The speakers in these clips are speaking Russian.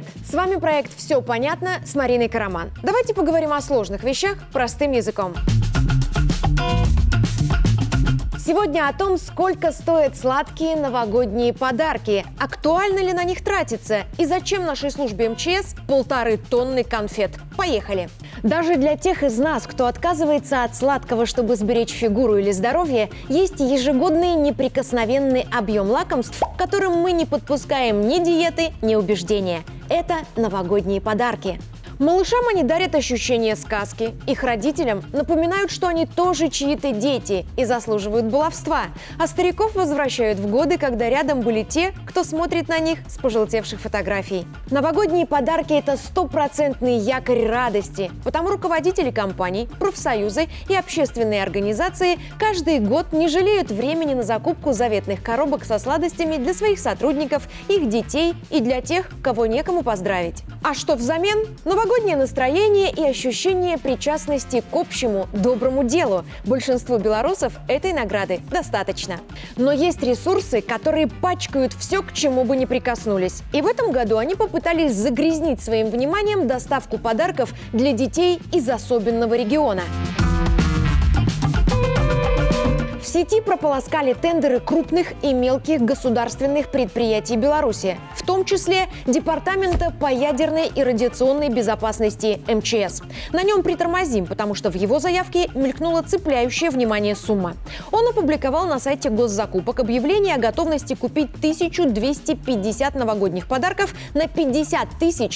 Привет! С вами проект «Все понятно» с Мариной Караман. Давайте поговорим о сложных вещах простым языком. Сегодня о том, сколько стоят сладкие новогодние подарки, актуально ли на них тратиться и зачем нашей службе МЧС полторы тонны конфет. Поехали! Даже для тех из нас, кто отказывается от сладкого, чтобы сберечь фигуру или здоровье, есть ежегодный неприкосновенный объем лакомств, которым мы не подпускаем ни диеты, ни убеждения. Это новогодние подарки. Малышам они дарят ощущение сказки. Их родителям напоминают, что они тоже чьи-то дети и заслуживают баловства. А стариков возвращают в годы, когда рядом были те, кто смотрит на них с пожелтевших фотографий. Новогодние подарки – это стопроцентный якорь радости. Потому руководители компаний, профсоюзы и общественные организации каждый год не жалеют времени на закупку заветных коробок со сладостями для своих сотрудников, их детей и для тех, кого некому поздравить. А что взамен? Новогодние Новогоднее настроение и ощущение причастности к общему доброму делу. Большинству белорусов этой награды достаточно. Но есть ресурсы, которые пачкают все, к чему бы ни прикоснулись. И в этом году они попытались загрязнить своим вниманием доставку подарков для детей из особенного региона. Сети прополоскали тендеры крупных и мелких государственных предприятий Беларуси, в том числе Департамента по ядерной и радиационной безопасности МЧС. На нем притормозим, потому что в его заявке мелькнула цепляющая внимание сумма. Он опубликовал на сайте госзакупок объявление о готовности купить 1250 новогодних подарков на 50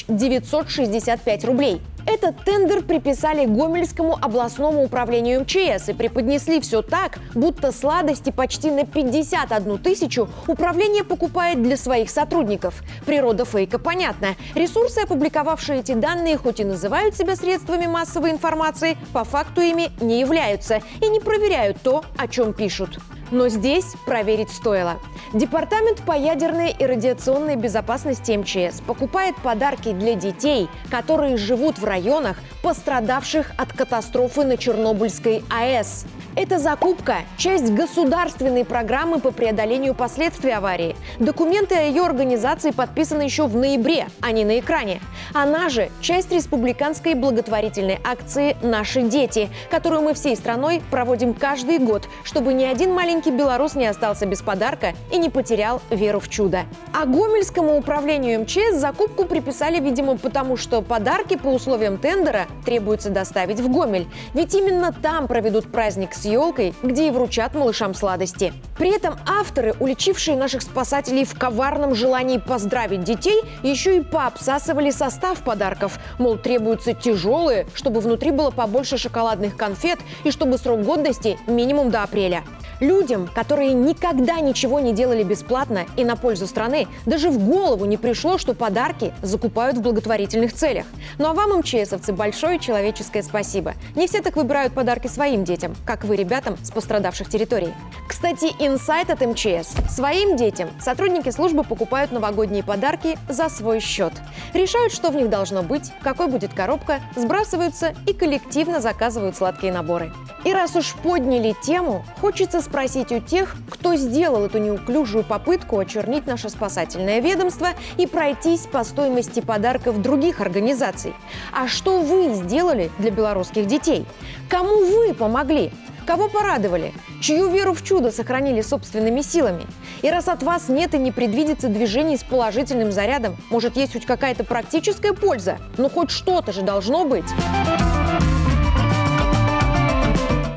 965 рублей. Этот тендер приписали Гомельскому областному управлению МЧС и преподнесли все так, будто сладости почти на 51 тысячу управление покупает для своих сотрудников. Природа фейка понятна. Ресурсы, опубликовавшие эти данные, хоть и называют себя средствами массовой информации, по факту ими не являются и не проверяют то, о чем пишут. Но здесь проверить стоило. Департамент по ядерной и радиационной безопасности МЧС покупает подарки для детей, которые живут в районах, пострадавших от катастрофы на Чернобыльской АЭС. Эта закупка – часть государственной программы по преодолению последствий аварии. Документы о ее организации подписаны еще в ноябре, а не на экране. Она же – часть республиканской благотворительной акции «Наши дети», которую мы всей страной проводим каждый год, чтобы ни один маленький белорус не остался без подарка и не потерял веру в чудо. А Гомельскому управлению МЧС закупку приписали, видимо, потому что подарки по условиям тендера требуется доставить в Гомель. Ведь именно там проведут праздник с елкой, где и вручат малышам сладости. При этом авторы, уличившие наших спасателей в коварном желании поздравить детей, еще и пообсасывали состав подарков. Мол, требуются тяжелые, чтобы внутри было побольше шоколадных конфет и чтобы срок годности минимум до апреля. Людям, которые никогда ничего не делали бесплатно и на пользу страны, даже в голову не пришло, что подарки закупают в благотворительных целях. Ну а вам, МЧСовцы, большое человеческое спасибо. Не все так выбирают подарки своим детям, как вы, ребятам с пострадавших территорий. Кстати, инсайт от МЧС. Своим детям сотрудники службы покупают новогодние подарки за свой счет. Решают, что в них должно быть, какой будет коробка, сбрасываются и коллективно заказывают сладкие наборы. И раз уж подняли тему, хочется спросить у тех, кто сделал эту неуклюжую попытку очернить наше спасательное ведомство и пройтись по стоимости подарков других организаций. А что вы сделали для белорусских детей? Кому вы помогли? Кого порадовали? Чью веру в чудо сохранили собственными силами? И раз от вас нет и не предвидится движений с положительным зарядом, может есть хоть какая-то практическая польза? Ну хоть что-то же должно быть.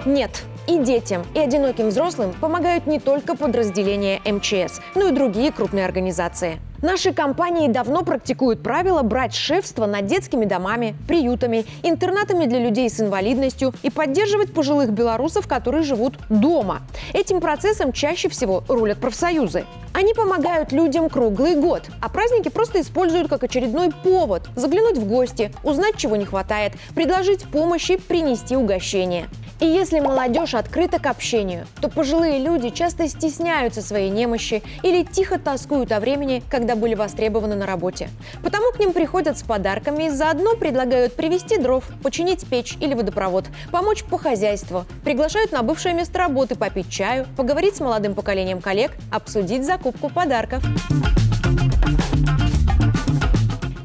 Нет, и детям, и одиноким взрослым помогают не только подразделения МЧС, но и другие крупные организации. Наши компании давно практикуют правило брать шефство над детскими домами, приютами, интернатами для людей с инвалидностью и поддерживать пожилых белорусов, которые живут дома. Этим процессом чаще всего рулят профсоюзы. Они помогают людям круглый год, а праздники просто используют как очередной повод заглянуть в гости, узнать, чего не хватает, предложить помощь и принести угощение. И если молодежь открыта к общению, то пожилые люди часто стесняются своей немощи или тихо тоскуют о времени, когда были востребованы на работе. Потому к ним приходят с подарками и заодно предлагают привезти дров, починить печь или водопровод, помочь по хозяйству, приглашают на бывшее место работы попить чаю, поговорить с молодым поколением коллег, обсудить закупку подарков.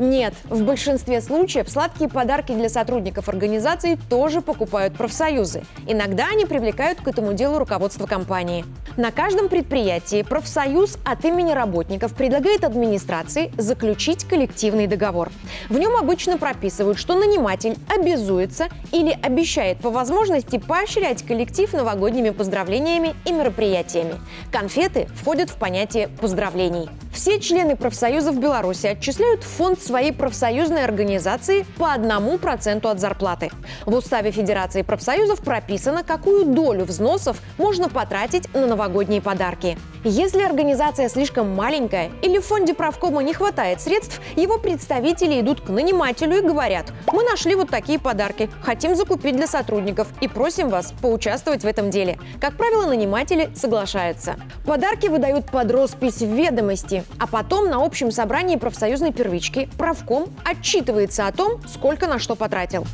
Нет, в большинстве случаев сладкие подарки для сотрудников организации тоже покупают профсоюзы. Иногда они привлекают к этому делу руководство компании. На каждом предприятии профсоюз от имени работников предлагает администрации заключить коллективный договор. В нем обычно прописывают, что наниматель обязуется или обещает по возможности поощрять коллектив новогодними поздравлениями и мероприятиями. Конфеты входят в понятие поздравлений. Все члены профсоюза в Беларуси отчисляют в фонд своей профсоюзной организации по одному проценту от зарплаты. В уставе Федерации профсоюзов прописано, какую долю взносов можно потратить на новогодние подарки. Если организация слишком маленькая или в фонде правкома не хватает средств, его представители идут к нанимателю и говорят, мы нашли вот такие подарки, хотим закупить для сотрудников и просим вас поучаствовать в этом деле. Как правило, наниматели соглашаются. Подарки выдают под роспись в ведомости, а потом на общем собрании профсоюзной первички правком отчитывается о том, сколько на что потратил.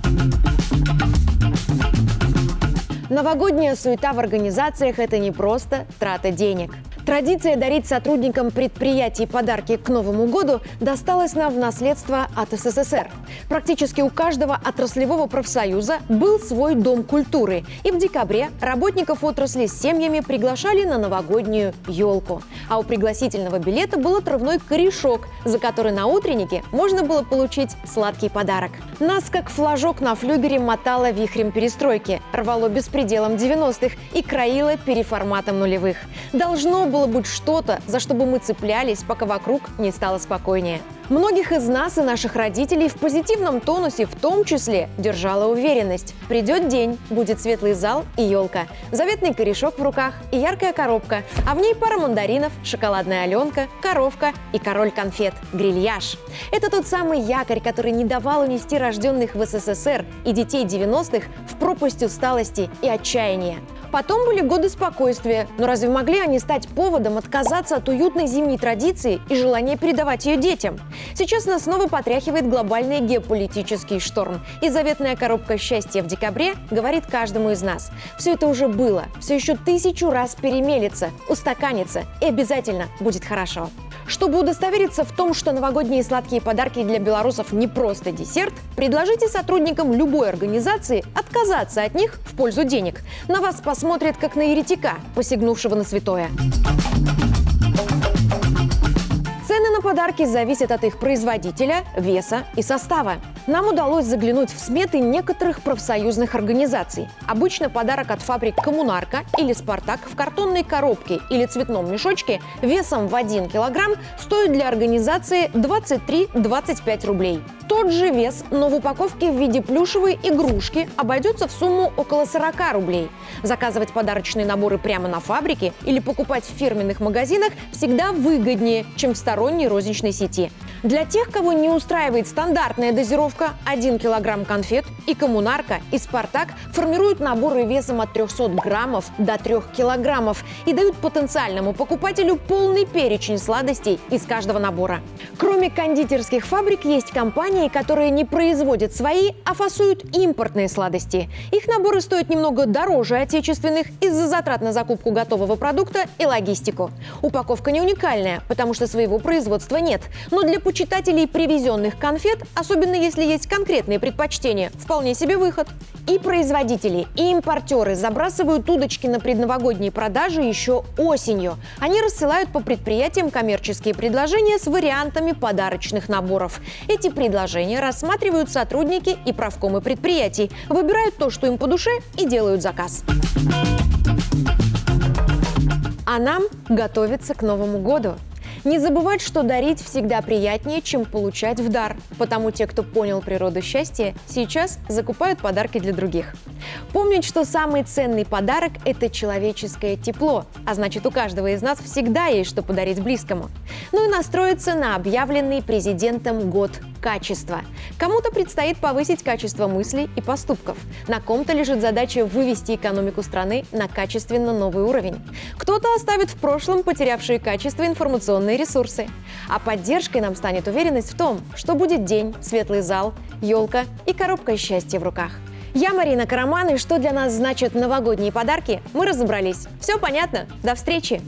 Новогодняя суета в организациях – это не просто трата денег. Традиция дарить сотрудникам предприятий подарки к Новому году досталась нам в наследство от СССР. Практически у каждого отраслевого профсоюза был свой дом культуры. И в декабре работников отрасли с семьями приглашали на новогоднюю елку. А у пригласительного билета был отрывной корешок, за который на утреннике можно было получить сладкий подарок. Нас, как флажок на флюгере, мотало вихрем перестройки, рвало беспределом 90-х и краило переформатом нулевых. Должно было быть что-то, за что бы мы цеплялись, пока вокруг не стало спокойнее. Многих из нас и наших родителей в позитивном тонусе в том числе держала уверенность. Придет день, будет светлый зал и елка, заветный корешок в руках и яркая коробка, а в ней пара мандаринов, шоколадная аленка, коровка и король конфет – грильяж. Это тот самый якорь, который не давал унести рожденных в СССР и детей 90-х в пропасть усталости и отчаяния. Потом были годы спокойствия, но разве могли они стать поводом отказаться от уютной зимней традиции и желания передавать ее детям? Сейчас нас снова потряхивает глобальный геополитический шторм. И заветная коробка счастья в декабре говорит каждому из нас. Все это уже было, все еще тысячу раз перемелится, устаканится и обязательно будет хорошо. Чтобы удостовериться в том, что новогодние сладкие подарки для белорусов не просто десерт, предложите сотрудникам любой организации отказаться от них в пользу денег. На вас посмотрят как на еретика, посягнувшего на святое. На подарки зависят от их производителя, веса и состава. Нам удалось заглянуть в сметы некоторых профсоюзных организаций. Обычно подарок от фабрик «Коммунарка» или «Спартак» в картонной коробке или цветном мешочке весом в 1 килограмм стоит для организации 23-25 рублей. Тот же вес, но в упаковке в виде плюшевой игрушки обойдется в сумму около 40 рублей. Заказывать подарочные наборы прямо на фабрике или покупать в фирменных магазинах всегда выгоднее, чем в сторонней розничной сети. Для тех, кого не устраивает стандартная дозировка 1 килограмм конфет, и коммунарка, и Спартак формируют наборы весом от 300 граммов до 3 килограммов и дают потенциальному покупателю полный перечень сладостей из каждого набора. Кроме кондитерских фабрик есть компании, которые не производят свои, а фасуют импортные сладости. Их наборы стоят немного дороже отечественных из-за затрат на закупку готового продукта и логистику. Упаковка не уникальная, потому что своего производства нет. Но для почитателей привезенных конфет, особенно если есть конкретные предпочтения, вполне себе выход. И производители, и импортеры забрасывают удочки на предновогодние продажи еще осенью. Они рассылают по предприятиям коммерческие предложения с вариантами подарочных наборов. Эти предложения рассматривают сотрудники и правкомы предприятий, выбирают то, что им по душе и делают заказ. А нам готовиться к Новому году. Не забывать, что дарить всегда приятнее, чем получать в дар. Потому те, кто понял природу счастья, сейчас закупают подарки для других. Помнить, что самый ценный подарок – это человеческое тепло, а значит у каждого из нас всегда есть что подарить близкому. Ну и настроиться на объявленный президентом год качества. Кому-то предстоит повысить качество мыслей и поступков. На ком-то лежит задача вывести экономику страны на качественно новый уровень. Кто-то оставит в прошлом потерявшие качество информационные ресурсы. А поддержкой нам станет уверенность в том, что будет день, светлый зал, елка и коробка счастья в руках. Я Марина Караман, и что для нас значат новогодние подарки, мы разобрались. Все понятно? До встречи!